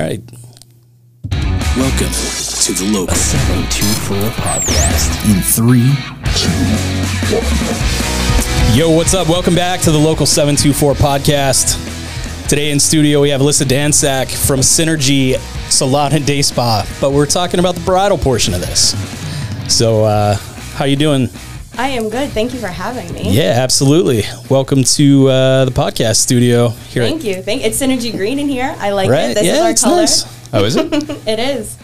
All right. Welcome to the local 724 podcast. in three, Yo, what's up? Welcome back to the local 724 podcast. Today in studio we have Alyssa Dansak from Synergy Salon and Day Spa, but we're talking about the bridal portion of this. So, uh, how you doing? I am good. Thank you for having me. Yeah, absolutely. Welcome to uh, the podcast studio here. Thank you. Thank it's Synergy Green in here. I like Right? it. This yeah, is our it's color. nice. Oh, is it? It is.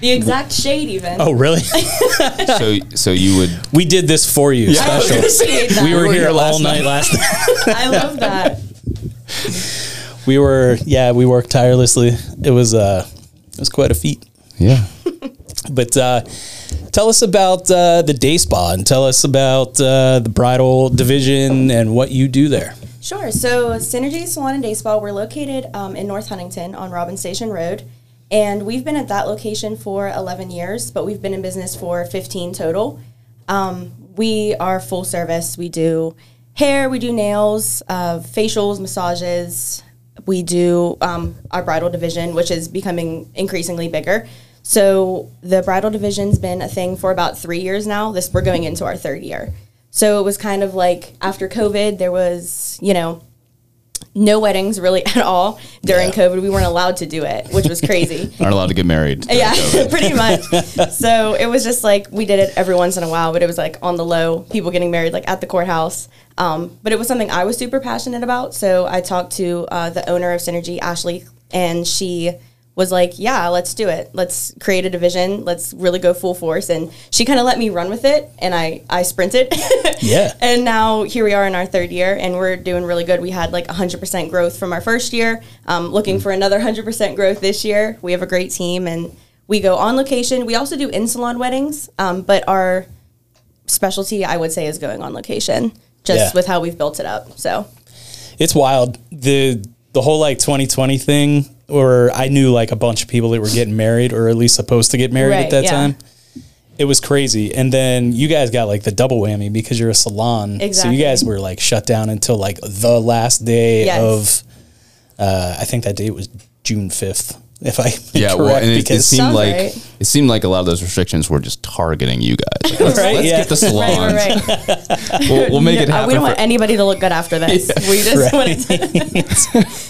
The exact shade even. Oh, really? so, so you would we did this for you, I special. appreciate that. We were were here here all night night. last night. I love that. We were, yeah, we worked tirelessly. It was, uh, it was quite a feat. yeah. But uh, tell us about uh, the day spa and tell us about uh, the bridal division and what you do there. Sure. So Synergy Salon and Day Spa, we're located um, in North Huntington on Robbins Station Road. And we've been at that location for 11 years, but we've been in business for 15 total. Um, we are full service. We do hair, we do nails, uh, facials, massages. We do um, our bridal division, which is becoming increasingly bigger. So the bridal division's been a thing for about three years now. This we're going into our third year. So it was kind of like after COVID, there was you know no weddings really at all during Yeah. COVID. We weren't allowed to do it, which was crazy. Aren't allowed to get married. Yeah, pretty much. So it was just like we did it every once in a while, but it was like on the low, people getting married like at the courthouse. Um, but it was something I was super passionate about. So I talked to uh, the owner of Synergy, Ashley, and she was like, "Yeah, let's do it. Let's create a division. Let's really go full force." And she kind of let me run with it, and I I sprinted. Yeah. And now here we are in our third year, and we're doing really good. We had like 100% growth from our first year. Um, looking for another 100% growth this year. We have a great team, and we go on location. We also do in salon weddings, um, but our specialty, I would say, is going on location, just Yeah. with how we've built it up. So It's wild. The the whole like 2020 thing, or I knew like a bunch of people that were getting married or at least supposed to get married at that yeah. time. It was crazy. And then you guys got like the double whammy because you're a salon. So you guys were like shut down until like the last day Yes. of, uh, I think that date was June 5th, if I Yeah, correct. well, and it, it seemed like right. it seemed like a lot of those restrictions were just targeting you guys. Like, let's Right, let's yeah. get the salons. right, right, right. We'll, we'll make it No, happen. we don't for- want anybody to look good after this. We just want it to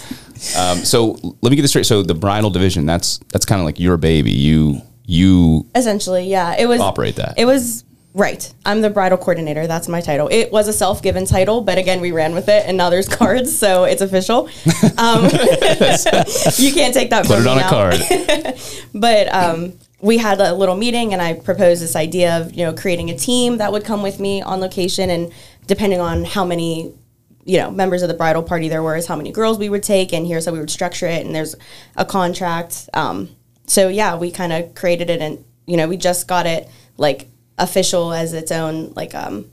um, so let me get this straight. So the bridal division, that's that's kind of like your baby. You you Essentially, yeah. It was Operate that. It was right. I'm the bridal coordinator. That's my title. It was a self-given title, but again, we ran with it, and now there's cards, so it's official. Um, you can't take that. put it on a now. card. But um, we had a little meeting, and I proposed this idea of you know creating a team that would come with me on location, and depending on how many you know members of the bridal party there were, is how many girls we would take, and here's how we would structure it, and there's a contract. Um, so yeah, we kind of created it, and you know we just got it like official as its own like um,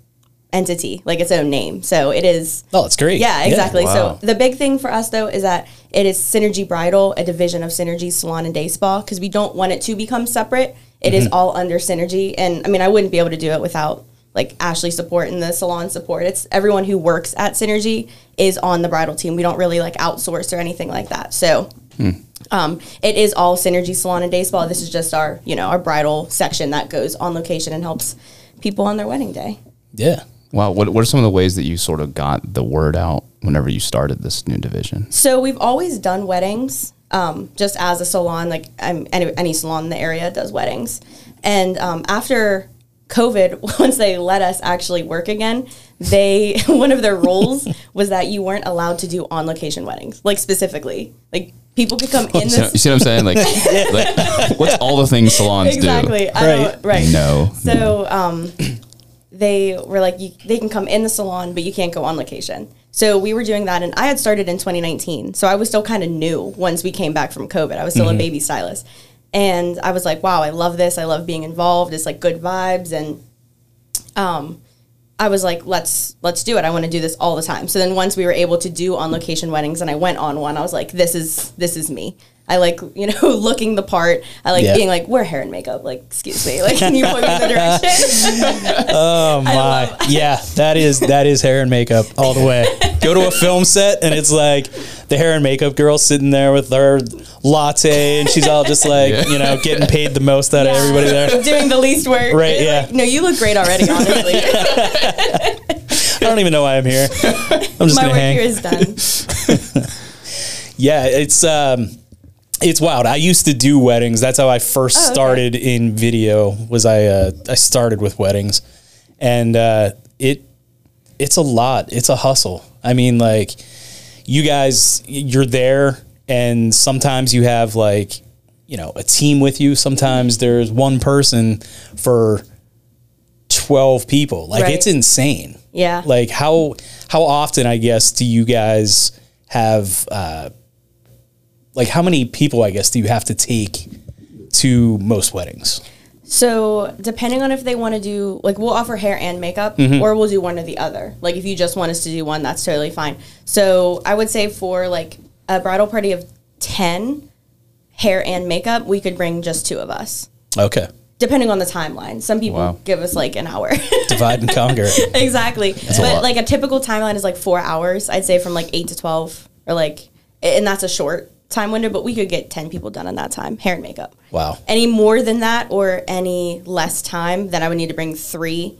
entity, like its own name. So it is. Oh, that's great. Yeah, exactly. Wow. So the big thing for us though is that it is Synergy Bridal, a division of Synergy Salon and Day Spa, because we don't want it to become separate. It is all under Synergy, and I mean, I wouldn't be able to do it without like Ashley support and the salon support. It's everyone who works at Synergy is on the bridal team. We don't really like outsource or anything like that. So. Um, it is all Synergy Salon and Day Spa. This is just our, you know, our bridal section that goes on location and helps people on their wedding day. Yeah. Wow. What what are some of the ways that you sort of got the word out whenever you started this new division? So we've always done weddings, um, just as a salon. Like um, any, any salon in the area does weddings, and um, after COVID, once they let us actually work again, they one of their rules was that you weren't allowed to do on location weddings, like specifically, like people could come in So, you see what I'm saying? Like, like what's all the things salons Exactly. do? I don't, right. No. So um, they were like, you, they can come in the salon, but you can't go on location. So we were doing that, and I had started in 2019. So I was still kind of new once we came back from COVID. I was still a baby stylist, and I was like, wow, I love this. I love being involved. It's like good vibes, and um, I was like, let's let's do it. I want to do this all the time. So then once we were able to do on location weddings, and I went on one, I was like, this is this is me. I like, you know, looking the part. I like Yeah. being like, wear hair and makeup. Like, excuse me. Like, can you point me in the direction? Oh my, yeah, that is that is hair and makeup all the way. Go to a film set and it's like the hair and makeup girl sitting there with her latte and she's all just like Yeah. you know getting paid the most out of everybody there. Doing the least work. Right, Like, yeah. no, you look great already, honestly. I don't even know why I'm here. I'm just My gonna work hang. here is done. Yeah, it's um it's wild. I used to do weddings. That's how I first Oh, okay. started in video. Was I uh I started with weddings. And uh it it's a lot. It's a hustle. I mean like you guys you're there and sometimes you have like you know, a team with you. Sometimes there's one person for 12 people. Like Right. it's insane. Yeah. Like how how often I guess do you guys have uh like how many people I guess do you have to take to most weddings? So depending on if they want to do like we'll offer hair and makeup Mm-hmm. or we'll do one or the other. Like if you just want us to do one, that's totally fine. So I would say for like a bridal party of ten, hair and makeup, we could bring just two of us. Okay. Depending on the timeline. Some people Wow. give us like an hour. Divide and conquer. exactly. a but lot. like a typical timeline is like four hours. I'd say from like eight to twelve or like and that's a short time window, but we could get ten people done in that time, hair and makeup. Wow. Any more than that or any less time, then I would need to bring three.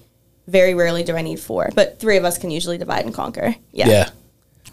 Very rarely do I need four, but three of us can usually divide and conquer. Yeah. Yeah.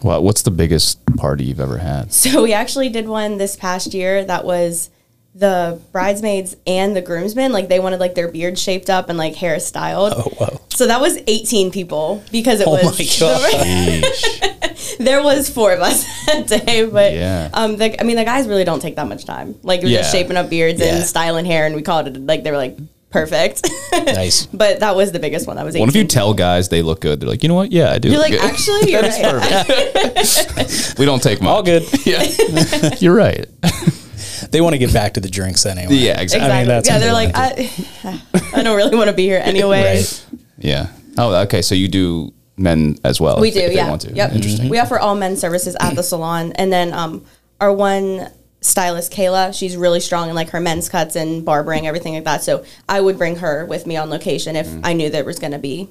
Well, what's the biggest party you've ever had? So we actually did one this past year that was the bridesmaids and the groomsmen. Like they wanted like their beard shaped up and like hair styled. Oh wow. So that was 18 people because it Oh was my God. Yeesh. there was four of us that day, but Yeah. um, the, I mean, the guys really don't take that much time. Like we were just shaping up beards Yeah. and styling hair, and we called it like they were like perfect. Nice. but that was the biggest one. That was. 18 What if you tell guys they look good? They're like, you know what? Yeah, I do. You're look like, good." actually, you're right. we don't take much. All good. Yeah, you're right. They want to get back to the drinks anyway. Yeah, exactly. Exactly. I mean, that's yeah, they're like, I, I don't really want to be here anyway. Right. Yeah. Oh, okay. So you do men as well. We do, they- if they yeah. want to. Yep. Interesting. We offer all men's services at the salon, and then um, our one stylist, Kayla, she's really strong in like her men's cuts and barbering, everything like that. So I would bring her with me on location if I knew there was going to be,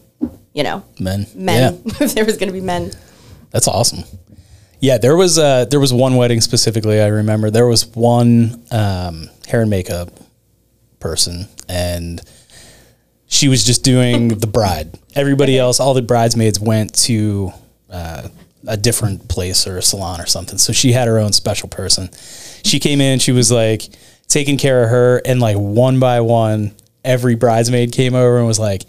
you know, Men. men. Yeah. if there was going to be men. That's awesome. Yeah, there was uh there was one wedding specifically I remember. There was one um, hair and makeup person and she was just doing the bride. Everybody else, all the bridesmaids went to uh, a different place or a salon or something. So she had her own special person. She came in, she was like taking care of her and like one by one every bridesmaid came over and was like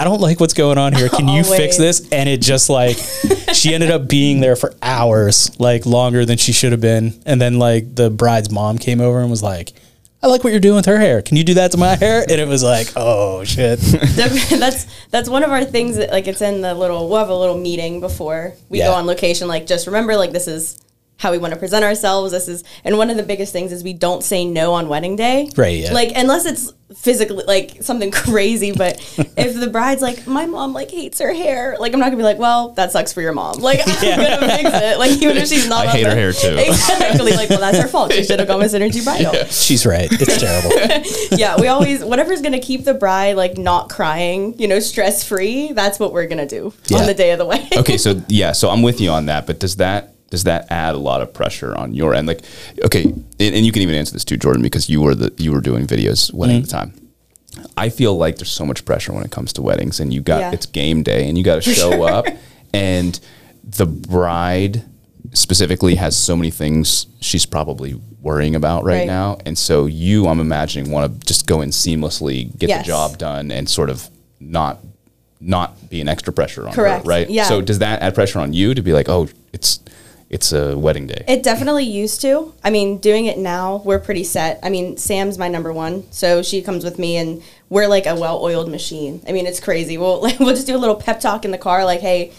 I don't like what's going on here. Can you fix this? And it just like she ended up being there for hours, like longer than she should have been. And then like the bride's mom came over and was like, I like what you're doing with her hair. Can you do that to my hair? And it was like, oh shit. that's that's one of our things that like it's in the little we'll have a little meeting before we Yeah. go on location like just remember like this is how we want to present ourselves this is and one of the biggest things is we don't say no on wedding day Right, yeah. like unless it's physically like something crazy but if the bride's like my mom like hates her hair like i'm not gonna be like well that sucks for your mom like i'm gonna fix it like even if she's not I hate her hair too. exactly like well that's her fault she should have gone with synergy bridal She's right. It's terrible. yeah, we always whatever's gonna keep the bride like not crying, you know, stress free. That's what we're gonna do Yeah. on the day of the wedding. okay, so yeah, so I'm with you on that, but does that does that add a lot of pressure on your end? Like, okay, and, and you can even answer this too, Jordan, because you were the you were doing videos wedding at the mm-hmm. time. I feel like there's so much pressure when it comes to weddings, and you got Yeah. it's game day, and you got to show up, and the bride specifically has so many things she's probably worrying about right, Right. now, and so you, I'm imagining, want to just go in seamlessly, get Yes. the job done, and sort of not not be an extra pressure on Correct. her, right? Yeah. So does that add pressure on you to be like, oh, it's it's a wedding day? It definitely used to. I mean, doing it now, we're pretty set. I mean, Sam's my number one, so she comes with me, and we're like a well-oiled machine. I mean, it's crazy. We'll like, we'll just do a little pep talk in the car, like, hey.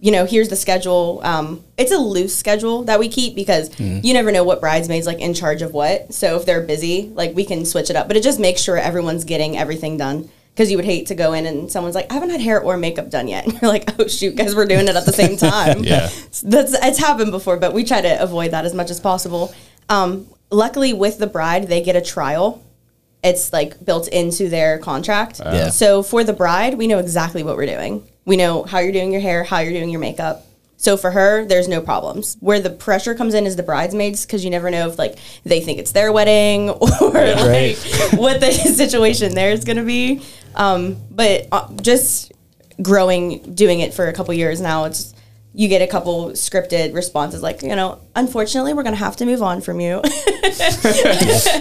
You know, here's the schedule. Um, it's a loose schedule that we keep because you never know what bridesmaids like in charge of what. So if they're busy, like we can switch it up. But it just makes sure everyone's getting everything done. Because you would hate to go in and someone's like, I haven't had hair or makeup done yet, and you're like, oh shoot, guys, we're doing it at the same time. Yeah. that's it's happened before, but we try to avoid that as much as possible. Um, luckily with the bride, they get a trial. It's like built into their contract. Yeah. So for the bride, we know exactly what we're doing. We know how you're doing your hair, how you're doing your makeup. So for her, there's no problems. Where the pressure comes in is the bridesmaids because you never know if like they think it's their wedding or like Right. what the situation there is going to be. Um, but uh, just growing, doing it for a couple years now, it's you get a couple scripted responses like, you know, unfortunately, we're going to have to move on from you.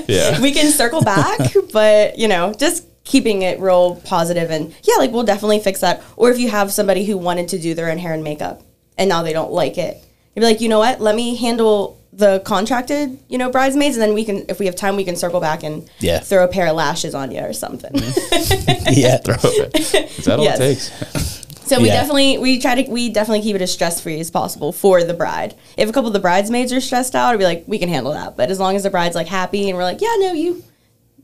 Yeah. we can circle back, but you know, just keeping it real positive and yeah, like we'll definitely fix that. Or if you have somebody who wanted to do their own hair and makeup and now they don't like it, you'd be like, you know what? Let me handle the contracted, you know, bridesmaids, and then we can, if we have time, we can circle back and Yeah. throw a pair of lashes on you or something. yeah. throw Is that all Yes. it takes? So we Yeah. definitely we try to we definitely keep it as stress free as possible for the bride. If a couple of the bridesmaids are stressed out, I'd be like, we can handle that. But as long as the bride's like happy and we're like, yeah, no, you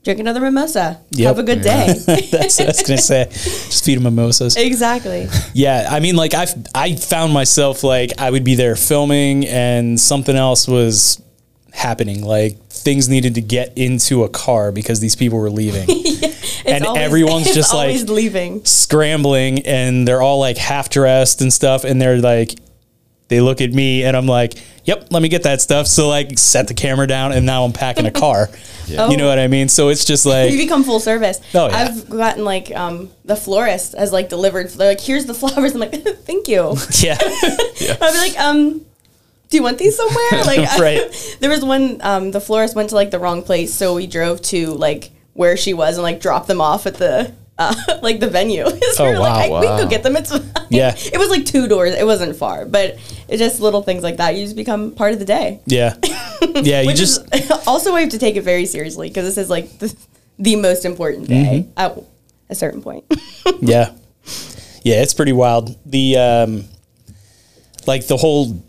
drink another mimosa, Yep. have a good day. That's what I was gonna say. Just feed them mimosas. exactly. Yeah, I mean, like I I found myself like I would be there filming and something else was happening. Like things needed to get into a car because these people were leaving, and always- everyone's just like leaving. scrambling, and they're all like half dressed and stuff, and they're like. They look at me and I'm like, "Yep, let me get that stuff." So like, set the camera down, and now I'm packing a car. You know what I mean? So it's just like, You become full service. Oh, yeah. I've gotten like um, the florist has like delivered. They're like, here's the flowers. I'm like, thank you. yeah, I'll be like, um, do you want these somewhere? Like, Right. there was one. Um, the florist went to like the wrong place, so we drove to like where she was and like dropped them off at the. Uh, like the venue. so we Oh, were wow, like, I, we can go get them. It's fine. Yeah. It was like two doors. It wasn't far, but it's just little things like that. You just become part of the day. yeah, yeah. You just is also we have to take it very seriously because this is like the, the most important day Mm-hmm. at a certain point. Yeah. Yeah, it's pretty wild. The um like the whole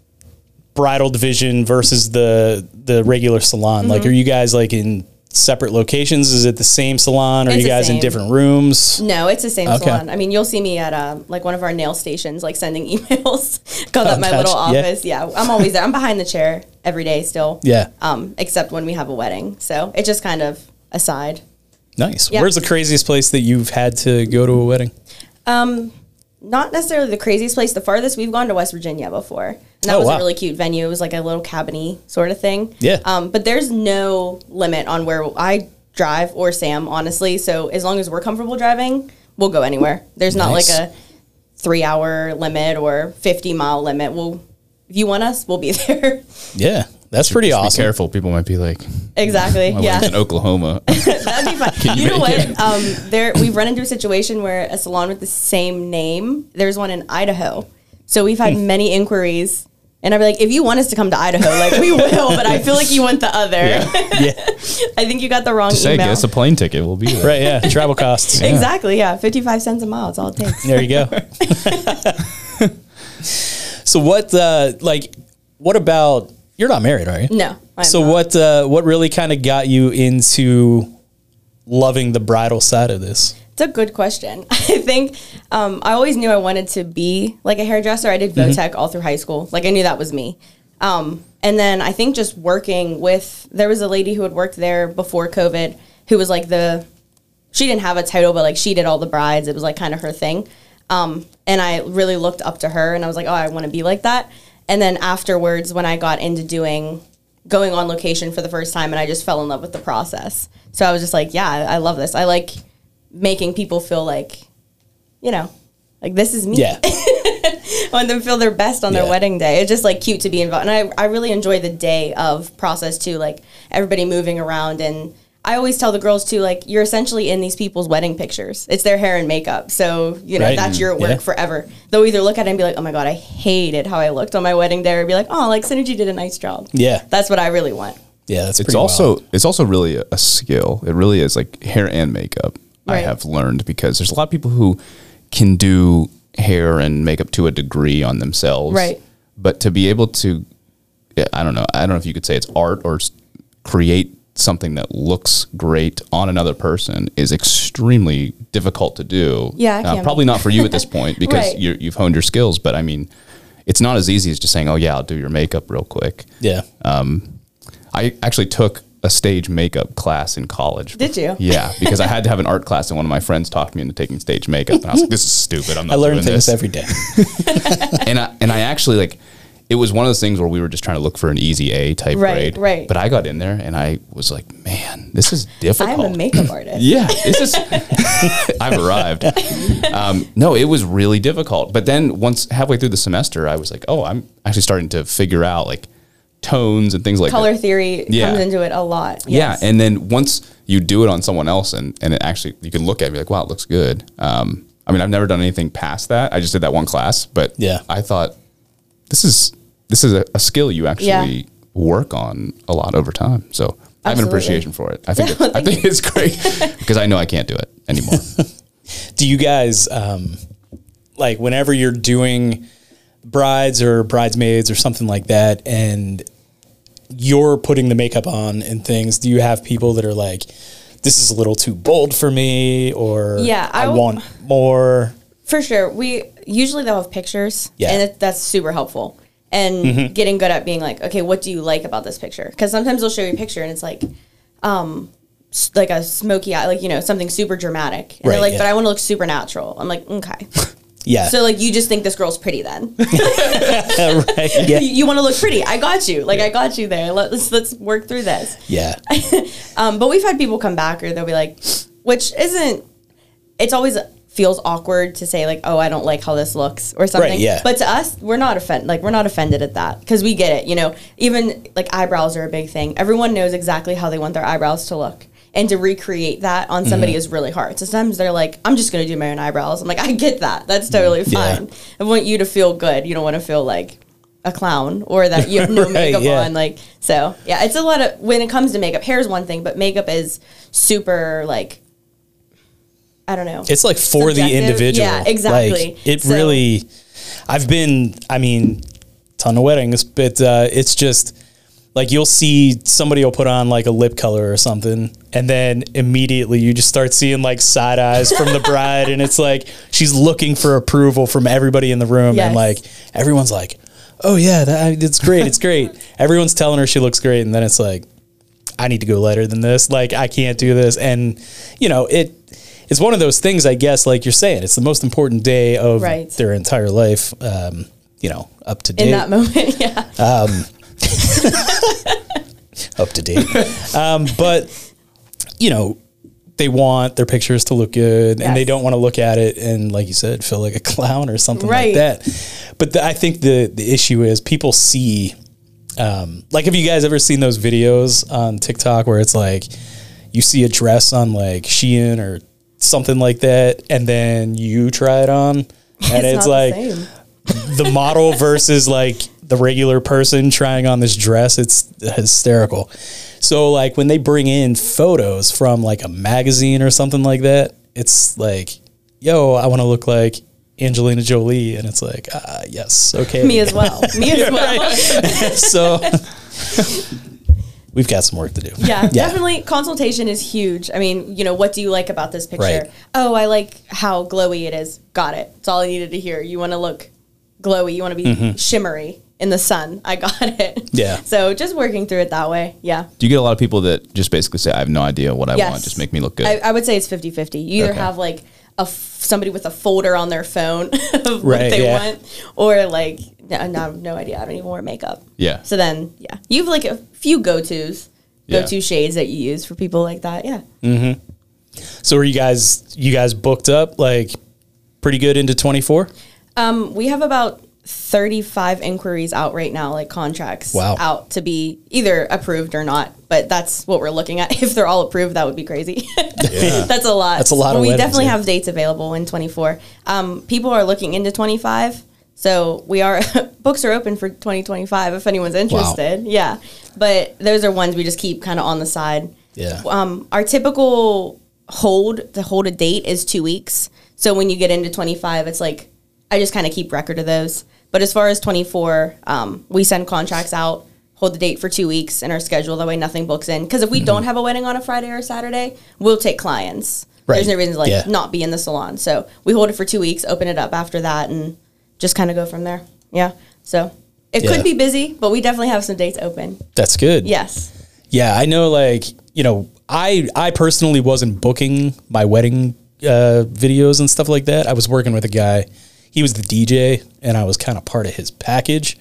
bridal division versus the the regular salon. Mm-hmm. Like are you guys like in separate locations? Is it the same salon? Are It's you guys in different rooms? No, it's the same Okay. salon. I mean, you'll see me at uh, like one of our nail stations, like sending emails. Call Oh, my gotcha. little office. Yeah. I'm always there. I'm behind the chair every day still. Yeah. Um, except when we have a wedding. So it's just kind of aside. Nice. Yeah. Where's the craziest place that you've had to go to a wedding? Um, not necessarily the craziest place. The farthest we've gone to West Virginia before. And that Oh, was wow. a really cute venue. It was like a little cabiny sort of thing. Yeah. Um, but there's no limit on where I drive or Sam, honestly. So as long as we're comfortable driving, we'll go anywhere. There's not Nice. like a three hour limit or 50 mile limit. We'll, if you want us, we'll be there. Yeah. That's pretty Just awesome. Be careful. People might be like, exactly. my yeah. in Oklahoma. That'd be fun. you, know make what? it? Um, there we've run into a situation where a salon with the same name. There's one in Idaho, so we've had many inquiries, and I'd be like, if you want us to come to Idaho, like we will, but I feel like you want the other. Yeah. I think you got the wrong Say, email. get us a plane ticket. We'll be there. right, yeah. Travel costs. Exactly. Yeah, fifty-five cents a mile. It's all it takes. There you go. so what uh like what about you're not married, are you? No. I'm So not. what uh, what really kind of got you into loving the bridal side of this? It's a good question. I think um, I always knew I wanted to be like a hairdresser. I did Votech all through high school. Like I knew that was me. Um, and then I think just working with there was a lady who had worked there before COVID who was like the she didn't have a title, but like she did all the brides. It was like kind of her thing. Um, and I really looked up to her and I was like, oh, I want to be like that. And then afterwards, when I got into doing going on location for the first time, and I just fell in love with the process. So I was just like, yeah, I, love this. I like making people feel like, you know, like this is me. Yeah. I want them to feel their best on their wedding day. It's just like cute to be involved. And I, I really enjoy the day of process too, like everybody moving around. And I always tell the girls too, like, you're essentially in these people's wedding pictures. It's their hair and makeup. So, you know, Right. that's your mm-hmm. work Yeah. forever. They'll either look at it and be like, oh my God, I hated how I looked on my wedding day, or be like, oh, like Synergy did a nice job. Yeah. That's what I really want. Yeah, that's It's also wild. it's also really a, a skill. It really is like hair and makeup. I have learned because there's a lot of people who can do hair and makeup to a degree on themselves. Right. But to be able to, I don't know. I don't know if you could say it's art or s- create something that looks great on another person is extremely difficult to do. Yeah, it Uh, can probably be. not for you at this point because Right. you're, you've honed your skills. But I mean, it's not as easy as just saying, "Oh yeah, I'll do your makeup real quick." yeah. I actually took a stage makeup class in college. Did you? Yeah, because I had to have an art class, and one of my friends talked me into taking stage makeup, and I was like, "This is stupid. I'm not I learn doing things this." every day. and I and I actually like it was one of those things where we were just trying to look for an easy A type Right, grade. right. But I got in there and I was like, man, this is difficult. I'm a makeup artist. Yeah, this is. I've arrived. Um, no, it was really difficult. But then once halfway through the semester, I was like, oh, I'm actually starting to figure out like tones and things like that. Color that. theory Yeah. comes into it a lot. Yeah, and then once you do it on someone else, and and it actually you can look at it and be like, wow, it looks good. Um, I mean, I've never done anything past that. I just did that one class, but Yeah. I thought this is this is a, a skill you actually Yeah. work on a lot over time. So I have an appreciation for it. I think Yeah, it's, I think it's great because I know I can't do it anymore. Do you guys um, like whenever you're doing brides or bridesmaids or something like that, and you're putting the makeup on and things? Do you have people that are like, "This is a little too bold for me," or Yeah, I want more"? For sure. We usually they'll have pictures. Yeah. And it, that's super helpful. And getting good at being like, okay, what do you like about this picture? Because sometimes they'll show you a picture and it's like, um, like a smoky eye, like, you know, something super dramatic. And Right, they're like, yeah. but I want to look supernatural. I'm like, okay. Yeah, so, like, you just think this girl's pretty then. right. Yeah, you you want to look pretty. I got you. Like, I got you there. Let's, let's work through this. yeah, Um, but we've had people come back or they'll be like, which isn't, it's always feels awkward to say like, oh, I don't like how this looks or something. Right, yeah. But to us, we're not offended. Like we're not offended at that because we get it. You know, even like eyebrows are a big thing. Everyone knows exactly how they want their eyebrows to look. And to recreate that on somebody Mm-hmm. is really hard. So sometimes they're like, I'm just going to do my own eyebrows. I'm like, I get that. That's totally Yeah. fine. I want you to feel good. You don't want to feel like a clown or that you have no Right, makeup yeah. on. Like, so yeah, it's a lot of, when it comes to makeup, hair is one thing, but makeup is super like, I don't know. it's like for the individual. Yeah, exactly. Like, it So- really. I've been. I mean, ton of weddings, but uh, it's just like you'll see somebody will put on like a lip color or something, and then immediately you just start seeing like side eyes from the bride, and it's like she's looking for approval from everybody in the room, Yes. and like everyone's like, "Oh yeah, that, it's great, it's great." Everyone's telling her she looks great, and then it's like, I need to go lighter than this. Like I can't do this. And you know, it it's one of those things, I guess, like you're saying, it's the most important day of Right. their entire life. Um, you know, up to date. in that moment, yeah. up to date. um, but you know, they want their pictures to look good and they don't want to look at it and like you said, feel like a clown or something Right. like that. But the, I think the the issue is people see um, like have you guys ever seen those videos on TikTok where it's like you see a dress on like Shein or something like that and then you try it on and it's, not the like same. the model versus like the regular person trying on this dress it's hysterical so like when they bring in photos from like a magazine or something like that it's like yo i want to look like angelina jolie and it's like ah yes okay Me as well. Me as well. so we've got some work to do Yeah, definitely. Consultation is huge. I mean, you know, what do you like about this picture? Right. Oh, I like how glowy it is. Got it. It's all I needed to hear. You want to look glowy. You want to be shimmery in the sun. I got it. Mm-hmm. Yeah. So just working through it that way. Yeah. Do you get a lot of people that just basically say, "I have no idea what I Yes. want, just make me look good"? I, I would say it's 50 50. You either Okay. have like a f- somebody with a folder on their phone of what they yeah. want, or like, no, no, I have no idea. I don't even wear makeup. Yeah. So then, yeah, you have like a few go tos, go to shades that you use for people like that. Yeah. so are you guys you guys booked up like pretty good into 24 Um, we have about 35 inquiries out right now, like contracts Wow. out to be either approved or not. But that's what we're looking at. If they're all approved, that would be crazy. Yeah. that's a lot. That's a lot of We weddings, definitely yeah. have dates available in 24. Um, people are looking into 25. So we are books are open for 2025 if anyone's interested. Yeah. But those are ones we just keep kind of on the side. yeah Um, our typical hold to hold a date is two weeks. So when you get into 25, it's like I just kind of keep record of those. But as far as 24, um, we send contracts out, hold the date for two weeks in our schedule. That way nothing books in. Because if we don't have a wedding on a Friday or a Saturday, we'll take clients. Right. There's no reason to like Yeah. not be in the salon. So we hold it for two weeks, open it up after that, and just kind of go from there. Yeah. So it Yeah. could be busy, but we definitely have some dates open. that's good Yes. Yeah, I know. Like you know, I I personally wasn't booking my wedding uh, videos and stuff like that. I was working with a guy. He was the DJ, and I was kind of part of his package.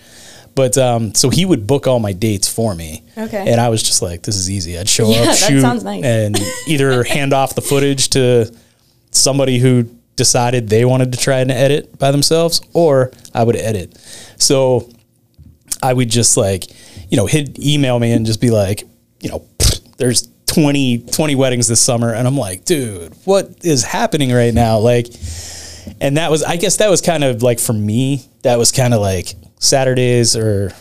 But um, so he would book all my dates for me. Okay. And I was just like, this is easy. I'd show Yeah, up, shoot, nice. and either hand off the footage to somebody who decided they wanted to try and edit by themselves, or I would edit. So I would just like, you know, hit email me and just be like, you know, there's 20, 20 weddings this summer. And I'm like, dude, what is happening right now? Like, and that was, I guess that was kind of like for me, that was kind of like Saturdays are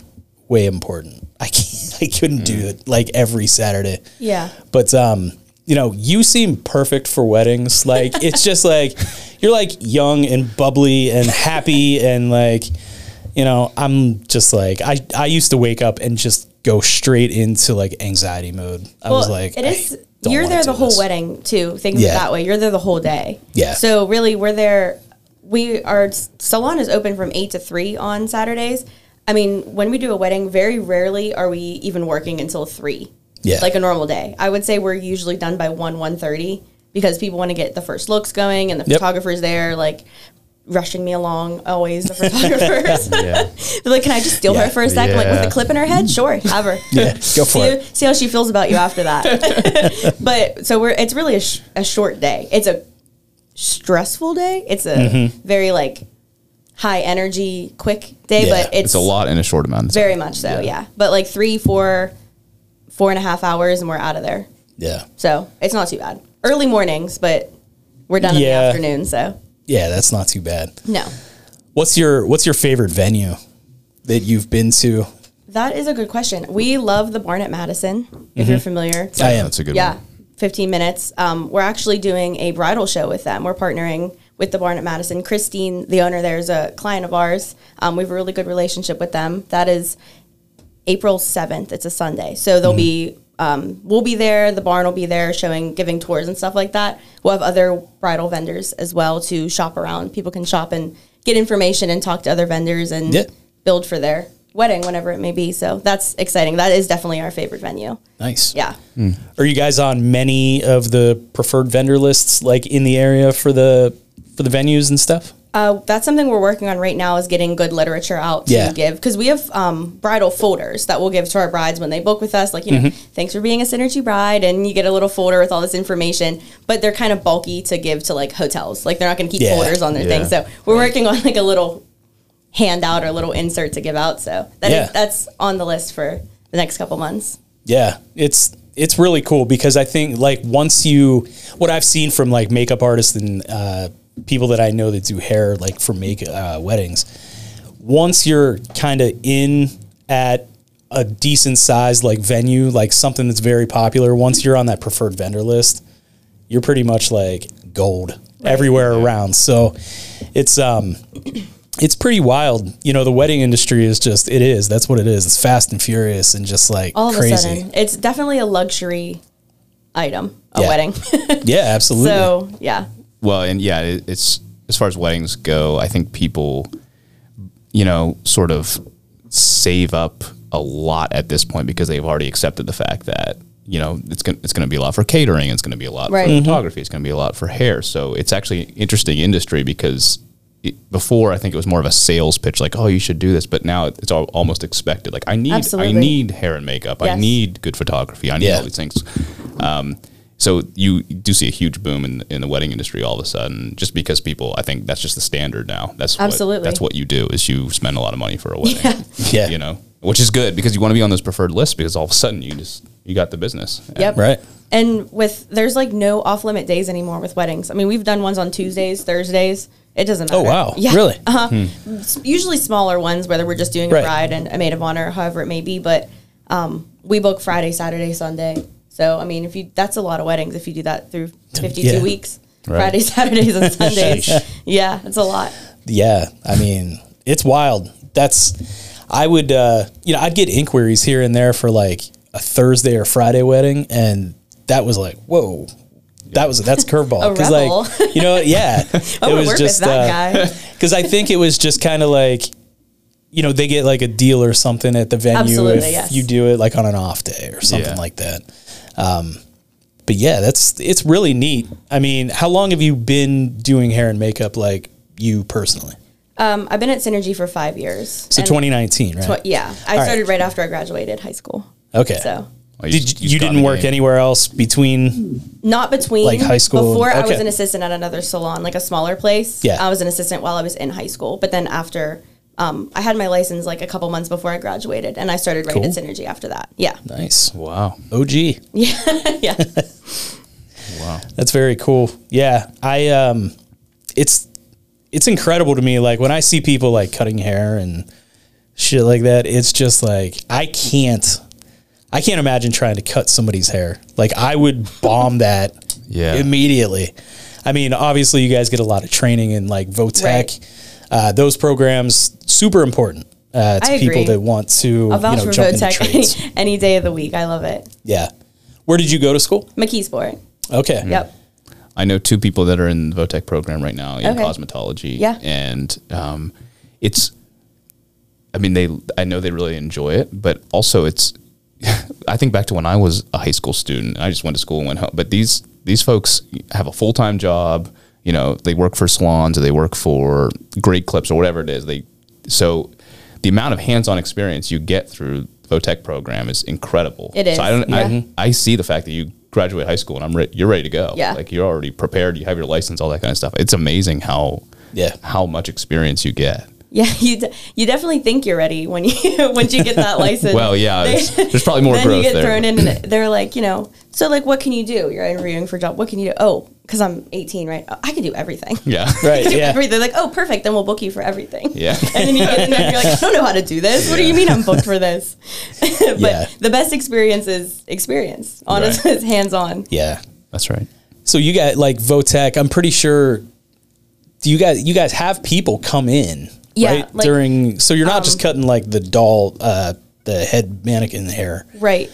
way important. I can't, I couldn't do it like every Saturday. Yeah. But um, you know, you seem perfect for weddings. Like it's just like you're like young and bubbly and happy and like you know, I'm just like I I used to wake up and just go straight into like anxiety mode. I was like it is. You're there the whole this. wedding too. Think of Yeah. it that way. You're there the whole day. Yeah. So really, we're there. We our salon is open from eight to three on Saturdays. I mean, when we do a wedding, very rarely are we even working until three. Yeah. Like a normal day. I would say we're usually done by one one thirty because people want to get the first looks going and the Yep. photographer's there like rushing me along always the photographers Yeah. They're like can i just steal Yeah. her for a second like with a clip in her head sure have her Yeah, go for see, it. see how she feels about you after that. but so we're it's really a, sh- a short day. It's a stressful day. It's a Mm-hmm. very like high energy, quick day, Yeah, but it's, It's a lot in a short amount of time. very much so. Yeah. but like three, four, four and a half hours, and we're out of there. Yeah. So it's not too bad. Early mornings, but we're done in the afternoon. So Yeah, that's not too bad. no, What's your what's your favorite venue that you've been to? that is a good question. We love the barn at Madison. If you're familiar, I am. That's a good one. yeah, one. 15 minutes. Um, we're actually doing a bridal show with them. We're partnering with the Barn at Madison. Christine, the owner there, is a client of ours. Um, we have a really good relationship with them. That is April 7th. It's a Sunday. So there'll be, um, we'll be there. The barn will be there showing, giving tours and stuff like that. We'll have other bridal vendors as well to shop around. People can shop and get information and talk to other vendors and Yeah. build for their wedding, whenever it may be. So that's exciting. That is definitely our favorite venue. Nice. Yeah. Are you guys on many of the preferred vendor lists like in the area for the for the venues and stuff? Uh, that's something we're working on right now is getting good literature out to Yeah. give because we have um, bridal folders that we'll give to our brides when they book with us like you know Mm-hmm. thanks for being a synergy bride and you get a little folder with all this information but they're kind of bulky to give to like hotels like they're not going to keep Yeah. folders on their Yeah. things so we're working on like a little handout or a little insert to give out so that is- that's on the list for the next couple months Yeah, it's it's really cool because I think like once you what I've seen from like makeup artists and uh, people that I know that do hair like for make uh, weddings, once you're kind of in at a decent sized like venue, like something that's very popular, once you're on that preferred vendor list, you're pretty much like gold everywhere around. So it's um it's pretty wild. You know, the wedding industry is just it is. That's what it is. It's fast and furious and just like all crazy. of a sudden it's definitely a luxury item a Yeah. wedding Yeah, absolutely. so yeah Well, and yeah, it, it's as far as weddings go, I think people, you know, sort of save up a lot at this point because they've already accepted the fact that you know it's gonna it's gonna be a lot for catering, it's gonna be a lot Right. for Mhm. photography, it's gonna be a lot for hair. So it's actually an interesting industry because. It, before I think it was more of a sales pitch, like, "Oh, you should do this," but now it's all, almost expected. Like, I need, Absolutely. I need hair and makeup. I need good photography. I need Yeah. all these things. Um, so you do see a huge boom in in the wedding industry all of a sudden, just because people. I think that's just the standard now. That's Absolutely. What, that's what you do is you spend a lot of money for a wedding. Yeah. you know, which is good because you want to be on those preferred lists because all of a sudden you just you got the business. And Yep. right. And with there's like no off limit days anymore with weddings. I mean, we've done ones on Tuesdays, Thursdays. It doesn't matter. Oh, wow. Yeah. Really? Uh-huh. S- Usually smaller ones, whether we're just doing Right. a bride and a maid of honor, however it may be. But um, we book Friday, Saturday, Sunday. So I mean, if you that's a lot of weddings if you do that through 52 Yeah. weeks, Right. Friday, Saturdays, and Sundays. yeah, it's a lot. Yeah, I mean, it's wild. That's I would uh you know, I'd get inquiries here and there for like a Thursday or Friday wedding and that was like, whoa. That was that's curveball cuz like you know, yeah. It was just with that uh, cuz I think it was just kind of like you know, they get like a deal or something at the venue Absolutely, if yes. you do it like on an off day or something Yeah. like that. Um, but yeah, that's it's really neat. I mean, how long have you been doing hair and makeup, like you personally? Um, I've been at Synergy for five years. So 2019, right? tw- yeah, I All right. started right after I graduated high school. Okay. So Oh, you Did, you, you didn't work game. anywhere else between? not between Like high school- Before I was an assistant at another salon, like a smaller place. Yeah. I was an assistant while I was in high school. But then after, um, I had my license like a couple months before I graduated, and I started right Cool. at Synergy after that. Yeah, Nice. Wow. OG. yeah. yeah. Wow. That's very cool. Yeah, I um, it's it's incredible to me. Like when I see people like cutting hair and shit like that, it's just like I can't, I can't imagine trying to cut somebody's hair. Like I would bomb that Yeah. immediately. I mean, obviously, you guys get a lot of training in like Votech. Right. Uh, those programs super important uh, to people that want to I'll vouch you know for jump into Votech trades. any, any day of the week. I love it. yeah. Where did you go to school? McKeesport. Okay. Yep. I know two people that are in the Votech program right now in Okay. cosmetology. Yeah. And um, it's, I mean, they, I know they really enjoy it, but also it's, I think back to when I was a high school student. I just went to school and went home. But these these folks have a full time job. You know, they work for salons or they work for Great Clips or whatever it is. They so the amount of hands on experience you get through the Votech program is incredible. It is, So I don't. yeah. I, I see the fact that you graduate high school and I'm re- you're ready to go. Yeah. Like you're already prepared. You have your license, all that kind of stuff. It's amazing how Yeah. how much experience you get. Yeah, you d- you definitely think you're ready when you once you get that license. Well, yeah, They- there's, there's probably more then growth you get there. thrown in, and they're like, you know, so like, what can you do? You're interviewing for a job. What can you do? Oh, because I'm 18, right? I can do everything. Yeah. Right. Yeah. Everything. They're like, oh, perfect. Then we'll book you for everything. Yeah. And then you get in there, and you're like, I don't know how to do this. What do you mean I'm booked for this? but Yeah. the best experience is experience. Honestly, it's hands on. Yeah. That's right. So you got like Votech. I'm pretty sure. Do you guys you guys have people come in Yeah, right like, during? So you're not just um, cutting like the doll, uh, the head mannequin hair. Right.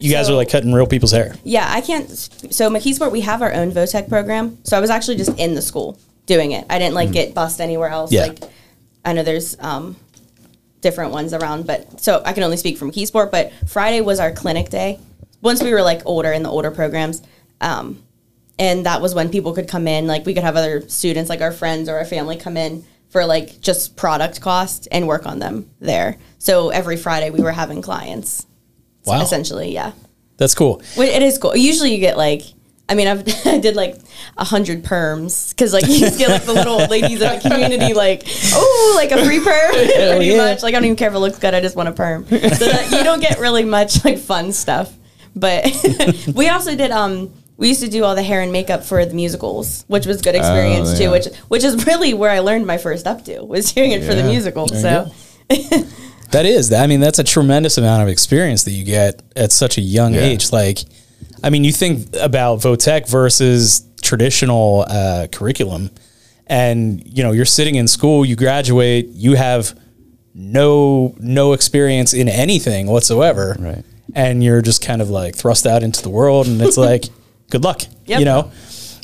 You guys So- are like cutting real people's hair. Yeah, I can't. So McKeesport, we have our own Votech program. So I was actually just in the school doing it. I didn't like get bussed anywhere else. Yeah. Like I know there's um, different ones around, but so I can only speak from McKeesport. But Friday was our clinic day. Once we were like older in the older programs, um, and that was when people could come in. Like we could have other students, like our friends or our family, come in for like just product cost and work on them there. So every Friday we were having clients. Wow. Essentially, yeah. That's cool. It is cool. Usually, you get like, I mean, I've I did like a hundred perms because like you just get like the little old ladies in the community, like, oh, like a free perm, pretty yeah. much. Like I don't even care if it looks good. I just want a perm. So that, you don't get really much like fun stuff. But we also did. Um, we used to do all the hair and makeup for the musicals, which was good experience yeah. too. Which which is really where I learned my first updo was doing it for the musical. you So That is. I mean, that's a tremendous amount of experience that you get at such a young Yeah. age. Like, I mean, you think about Votech versus traditional uh, curriculum, and you know, you're sitting in school, you graduate, you have no no experience in anything whatsoever, Right. And you're just kind of like thrust out into the world, and it's like, good luck, Yep. you know.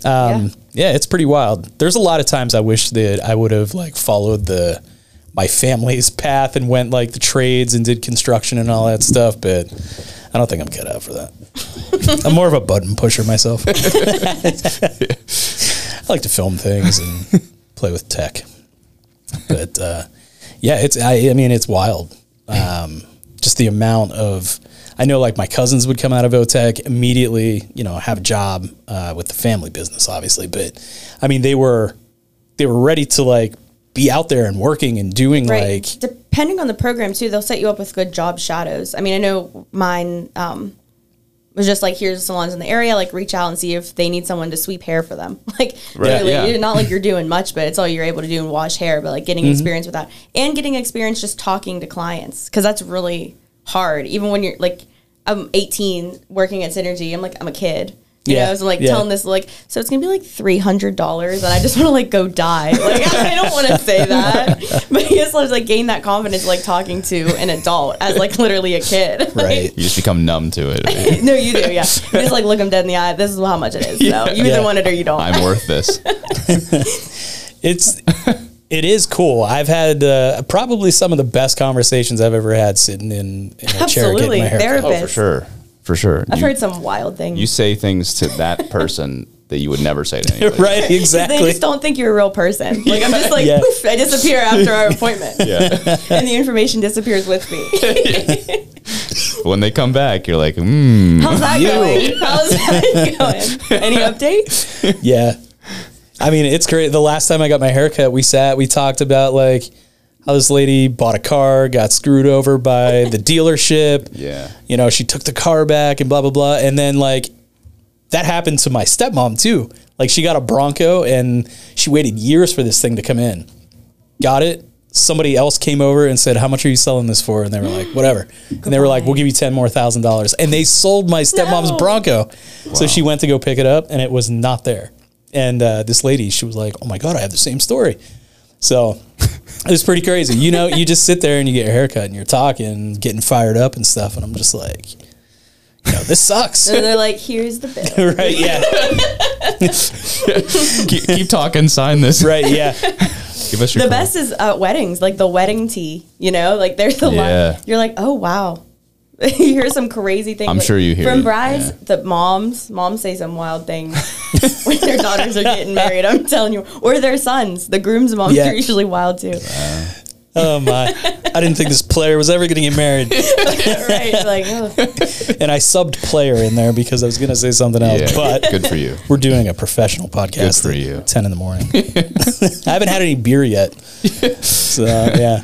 Um, Yeah. yeah, it's pretty wild. There's a lot of times I wish that I would have like followed the my family's path and went like the trades and did construction and all that stuff, but I don't think I'm cut out for that. I'm more of a button pusher myself. I like to film things and play with tech, but uh, yeah, it's I, I mean it's wild. Um, just the amount of I know like my cousins would come out of Votech immediately, you know, have a job uh, with the family business, obviously, but I mean they were they were ready to like be out there and working and doing right. like Depending on the program too, they'll set you up with good job shadows. I mean, I know mine um, was just like here's salons in the area, like reach out and see if they need someone to sweep hair for them. Like Right, literally, yeah. not like you're doing much, but it's all you're able to do and wash hair. But like getting Mm-hmm. experience with that and getting experience just talking to clients because that's really hard. Even when you're like I'm 18 working at Synergy, I'm like I'm a kid. You Yeah, know, so I'm like yeah. telling this like, so it's gonna be like three hundred dollars, and I just want to like go die. Like I don't want to say that, but I just I like gain that confidence like talking to an adult as like literally a kid. Like, right. You just become numb to it. no, you do. Yeah, you just like look them dead in the eye. This is how much it is. So you either Yeah. want it or you don't. I'm worth this. it's It is cool. I've had uh, probably some of the best conversations I've ever had sitting in, in a chair Absolutely. getting my hair. Therapist. Oh, for sure, for sure. I've you, heard some wild things. you say things to that person that you would never say to anybody. right, exactly. They just don't think you're a real person. Like I'm just like Yeah. poof, I disappear after our appointment, Yeah. and the information disappears with me. when they come back, you're like, hmm. How's that going? How's that going? Any updates? Yeah. I mean, it's great. The last time I got my haircut, we sat, we talked about like how this lady bought a car, got screwed over by the dealership. Yeah. You know, she took the car back and blah, blah, blah. And then like that happened to my stepmom too. Like she got a Bronco and she waited years for this thing to come in. Got it. Somebody else came over and said, How much are you selling this for? And they were like, Whatever. And they were like, We'll give you 10 more thousand dollars. And they sold my stepmom's No. Bronco. So she went to go pick it up and it was not there. And uh, this lady, she was like, "Oh my god, I have the same story." So it was pretty crazy. You know, you just sit there and you get your haircut and you're talking, getting fired up and stuff, and I'm just like, you know, this sucks, And they're like, "Here's the bill." right? Yeah, keep, keep talking. Sign this. right, yeah, Give us your. The card. best is uh, weddings, like the wedding tea. You know, like there's a Yeah. lot. You're like, oh wow. you hear some crazy things. I'm like, sure you hear from it, brides. yeah. The moms, moms say some wild things when their daughters are getting married. I'm telling you, or their sons. The groom's moms Yeah. are usually wild too. Oh my! I didn't think this player was ever going to get married, right? Like, oh. and I subbed player in there because I was going to say something else. Yeah, but good for you. we're doing a professional podcast. Good for at you. Ten in the morning. I haven't had any beer yet, so yeah.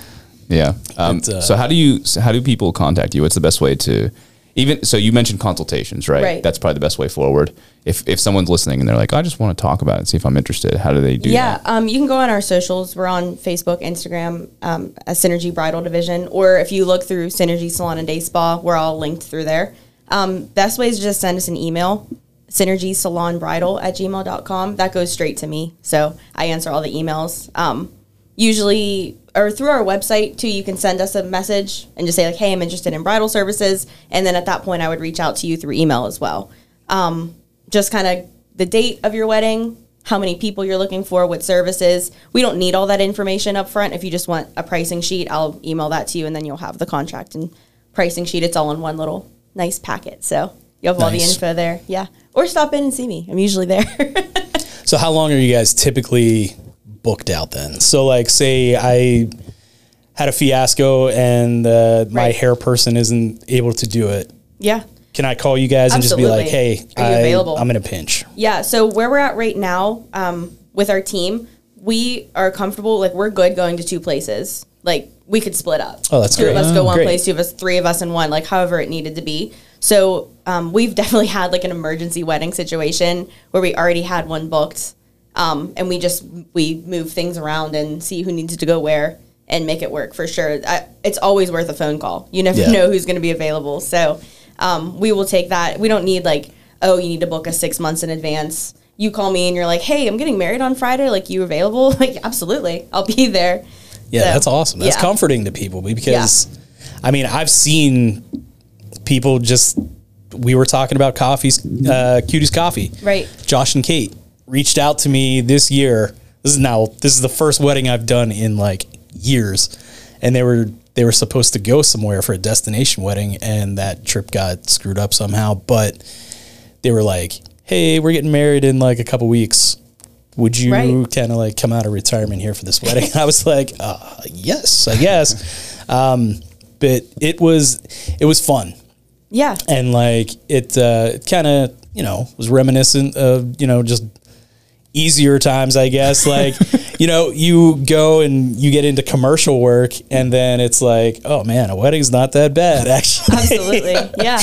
Yeah. Um, But, uh, so how do you? So how do people contact you? What's the best way to? Even so, you mentioned consultations, right? Right. That's probably the best way forward. If if someone's listening and they're like, I just want to talk about it and see if I'm interested, how do they do Yeah, that? um, you can go on our socials. We're on Facebook, Instagram, um, as Synergy Bridal Division, or if you look through Synergy Salon and Day Spa, we're all linked through there. Um, best way is just send us an email, synergy salon bridal at gmail.com. That goes straight to me. So I answer all the emails. Um, usually, or through our website too, you can send us a message and just say, like, hey, I'm interested in bridal services. And then at that point, I would reach out to you through email as well um, just kind of the date of your wedding, how many people you're looking for, what services. We don't need all that information up front. If you just want a pricing sheet, I'll email that to you and then you'll have the contract and pricing sheet. It's all in one little nice packet. So you have all the info there. Yeah. Or stop in and see me. I'm usually there. So how long are you guys typically booked out then? So like say I had a fiasco and uh, my hair person isn't able to do it. yeah. Can I call you guys and just be like, "Hey, Are you I, available? I'm in a pinch." Yeah. So where we're at right now um, with our team, we are comfortable. Like we're good going to two places. Like we could split up. Oh, that's two great. of us go Oh, one great. place, two of us, three of us in one. Like however it needed to be. So um, we've definitely had like an emergency wedding situation where we already had one booked, um, and we just we move things around and see who needs to go where and make it work for sure. I, it's always worth a phone call. You never Yeah. know who's going to be available. So um, we will take that. We don't need like, oh, you need to book us six months in advance. You call me and you're like, hey, I'm getting married on Friday. Like, you available? Like, absolutely, I'll be there. Yeah, So, that's awesome. That's yeah. comforting to people because, I mean, I've seen people just. We were talking about coffees, uh, cuties coffee. Right. Josh and Kate reached out to me this year. This is now this is the first wedding I've done in like years, and they were they were supposed to go somewhere for a destination wedding, and that trip got screwed up somehow. But they were like, "Hey, we're getting married in like a couple weeks. Would you Right. kind of like come out of retirement here for this wedding?" I was like, uh, "Yes, I guess." um, but it was it was fun Yeah. and like it uh, it kind of you know was reminiscent of you know just easier times i guess like you know you go and you get into commercial work and then it's like oh man a wedding's not that bad actually Absolutely. Yeah.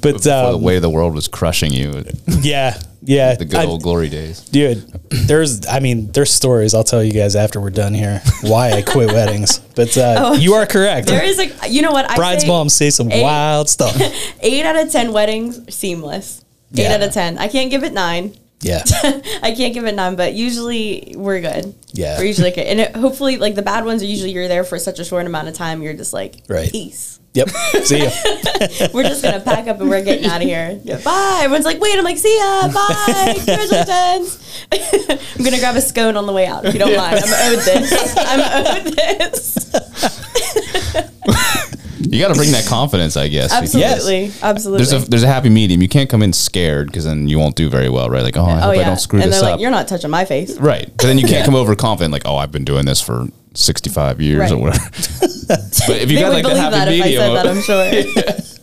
but Before the um, way the world was crushing you, yeah yeah the good I- old glory days. dude there's i mean there's stories i'll tell you guys after we're done here why i quit weddings but uh, you are correct Oh. There is like, you know what? I bride's say moms say some eight- wild stuff Eight out of 10 weddings, seamless. Eight Yeah. out of 10. I can't give it nine. Yeah I can't give it nine, but usually we're good. Yeah. We're usually good. And it, hopefully, like the bad ones are usually you're there for such a short amount of time, you're just like, Right. peace. Yep. See you. we're just gonna pack up and we're getting out of here. Yeah, bye. Everyone's like, wait. I'm like, see ya. Bye. Congratulations. I'm gonna grab a scone on the way out if you don't mind. I'm owed this. I'm owed this. You got to bring that confidence, I guess. because Absolutely. Absolutely. There's a there's a happy medium. You can't come in scared because then you won't do very well, right? Like, oh, I oh, hope I don't screw and this they're up. like, you're not touching my face. right, but then you can't come over confident, like, oh, I've been doing this for 65 years or whatever. but if you They got like that believe happy that if I medium, said that, I'm sure.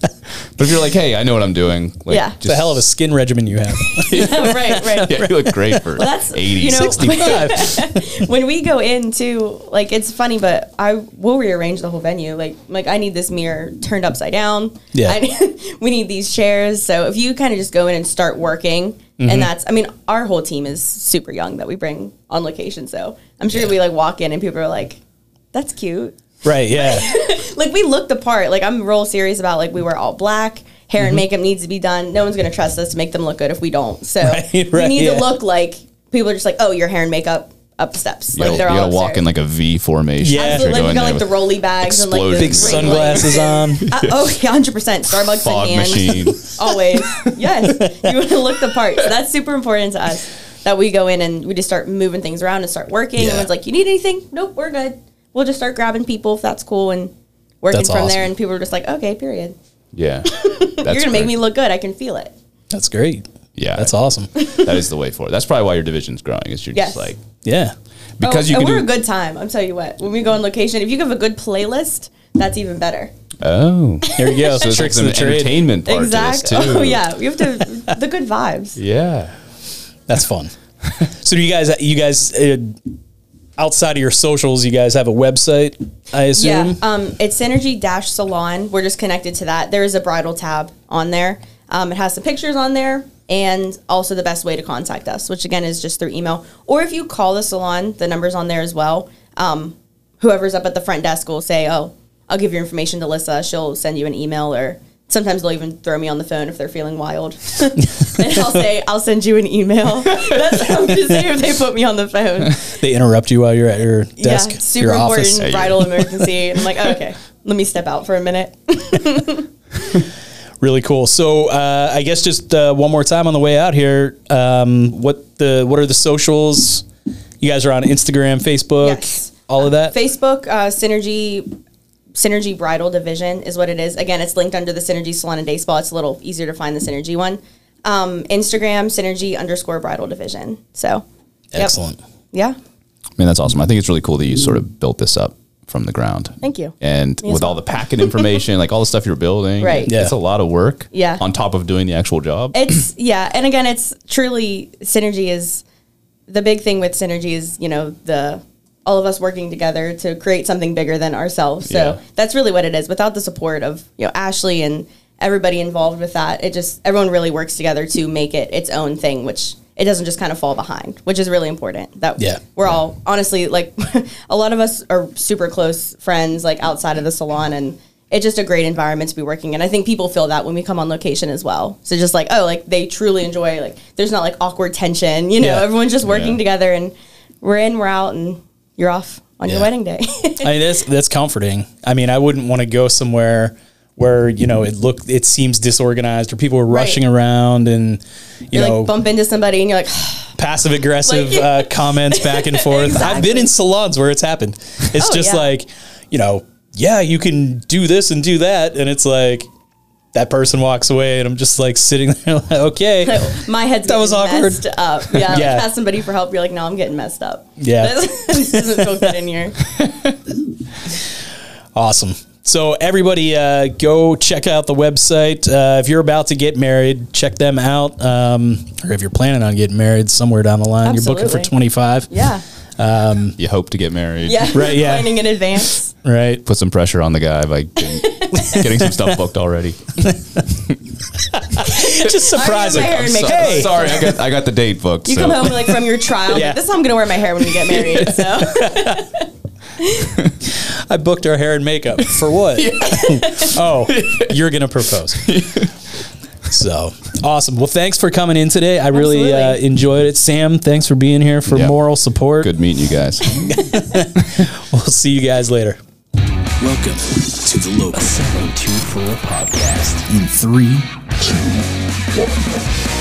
but if you're like, hey, I know what I'm doing, like, Yeah. It's a hell of a skin regimen you have. right, right. yeah, you look great for Well, that's 80. you know 65. when we go into like it's funny, but I will rearrange the whole venue. Like like I need this mirror turned upside down. Yeah. I need, we need these chairs. So if you kind of just go in and start working, Mm-hmm. and that's I mean our whole team is super young that we bring on location. So I'm sure we like walk in and people are like, "That's cute." Right. Yeah. Like we look the part. Like I'm real serious about like we wear all black. Hair Mm-hmm. and makeup needs to be done. No one's gonna trust us to make them look good if we don't. So Right, we need yeah. to look like people are just like, oh, your hair and makeup up the steps. You Like gotta, they're you all gotta walk in like a V formation. Yeah. You're Absolutely. Like going we got like the rolly bags and like the. Big sunglasses on. Uh, oh, yeah, hundred percent. Starbucks fog in hand. machine. Always. Yes. You want to look the part. So that's super important to us. That we go in and we just start moving things around and start working. Yeah. Everyone's like, "You need anything? Nope, we're good." We'll just start grabbing people if that's cool and working That's from awesome. there. And people are just like, "Okay, period. Yeah. You're gonna make me look good. I can feel it." That's great. Yeah. That's awesome. That is the way forward. That's probably why your division's growing. Is you're Yes. just like Yeah. because oh, you and can we're do a good time. I'm telling you what. When we go on location, if you have a good playlist, that's even better. Oh. There you go. So there's like Tricks some of the trade. entertainment part exactly. to this too. Oh yeah, we have to the good vibes. Yeah. That's fun. so do you guys? You guys uh, outside of your socials, you guys have a website? I assume. Yeah, um, it's Synergy Dash Salon. We're just connected to that. There is a bridal tab on there. Um, it has some pictures on there and also the best way to contact us, which again is just through email. Or if you call the salon, the number's on there as well. Um, whoever's up at the front desk will say, "Oh, I'll give your information to Lissa. She'll send you an email." Or sometimes they'll even throw me on the phone if they're feeling wild, and I'll say, "I'll send you an email." That's what I'm gonna say if they put me on the phone. They interrupt you while you're at your desk, Yeah, super your important office. Yeah, bridal emergency. And I'm like, oh, okay, let me step out for a minute. Really cool. So uh, I guess just uh, one more time on the way out here. Um, what the what are the socials? You guys are on Instagram, Facebook, Yes. all of that. Facebook uh, Synergy Synergy Bridal Division is what it is. Again, it's linked under the Synergy Salon and Day Spa. It's a little easier to find the Synergy one. Um, Instagram Synergy underscore Bridal Division. So, yep. Excellent. Yeah. I mean, that's awesome. I think it's really cool that you sort of built this up from the ground. Thank you. And Me as with all the packet information, like all the stuff you're building, Right. Yeah. it's a lot of work. Yeah. On top of doing the actual job. It's yeah, and again, it's truly synergy is the big thing with synergy is you know the all of us working together to create something bigger than ourselves. So Yeah. that's really what it is. Without the support of you know Ashley and everybody involved with that, it just everyone really works together to make it its own thing, which it doesn't just kind of fall behind, which is really important. That Yeah. we're all honestly like a lot of us are super close friends like outside of the salon and it's just a great environment to be working in. I think people feel that when we come on location as well. So just like, oh, like they truly enjoy like there's not like awkward tension, you know, Yeah. everyone's just working Yeah. together and we're in, we're out and you're off on your wedding day. I mean, that's that's comforting. I mean, I wouldn't want to go somewhere where you know it look it seems disorganized or people are rushing around and you you know like bump into somebody and you're like, passive aggressive Like- uh, comments back and forth. I've been in salons where it's happened. It's Oh, just yeah. like, you know, yeah, you can do this and do that. And it's like, that person walks away and I'm just like sitting there like, okay. my head's That was awkward. messed up. Yeah, Yeah. Like ask somebody for help. You're like, no, I'm getting messed up. Yeah. this doesn't feel good in here. Awesome. So everybody, uh, go check out the website. Uh, if you're about to get married, check them out. Um, or if you're planning on getting married somewhere down the line, you're booking for 25. Yeah, you hope to get married. yeah, Right, yeah. Planning in advance. Right. Put some pressure on the guy by getting, getting some stuff booked already. Just surprise my hair him. and makeup Hey, Sorry, I got I got the date booked. You so. come home like from your trial. Yeah. Like, this is how I'm gonna wear my hair when we get married. So I booked our hair and makeup for what? oh, you're gonna propose. so awesome. Well, thanks for coming in today. I really uh, Absolutely. enjoyed it. Sam, thanks for being here for Yeah. moral support. Good meeting you guys. We'll see you guys later. Welcome to the local 724 podcast. In three, two, one.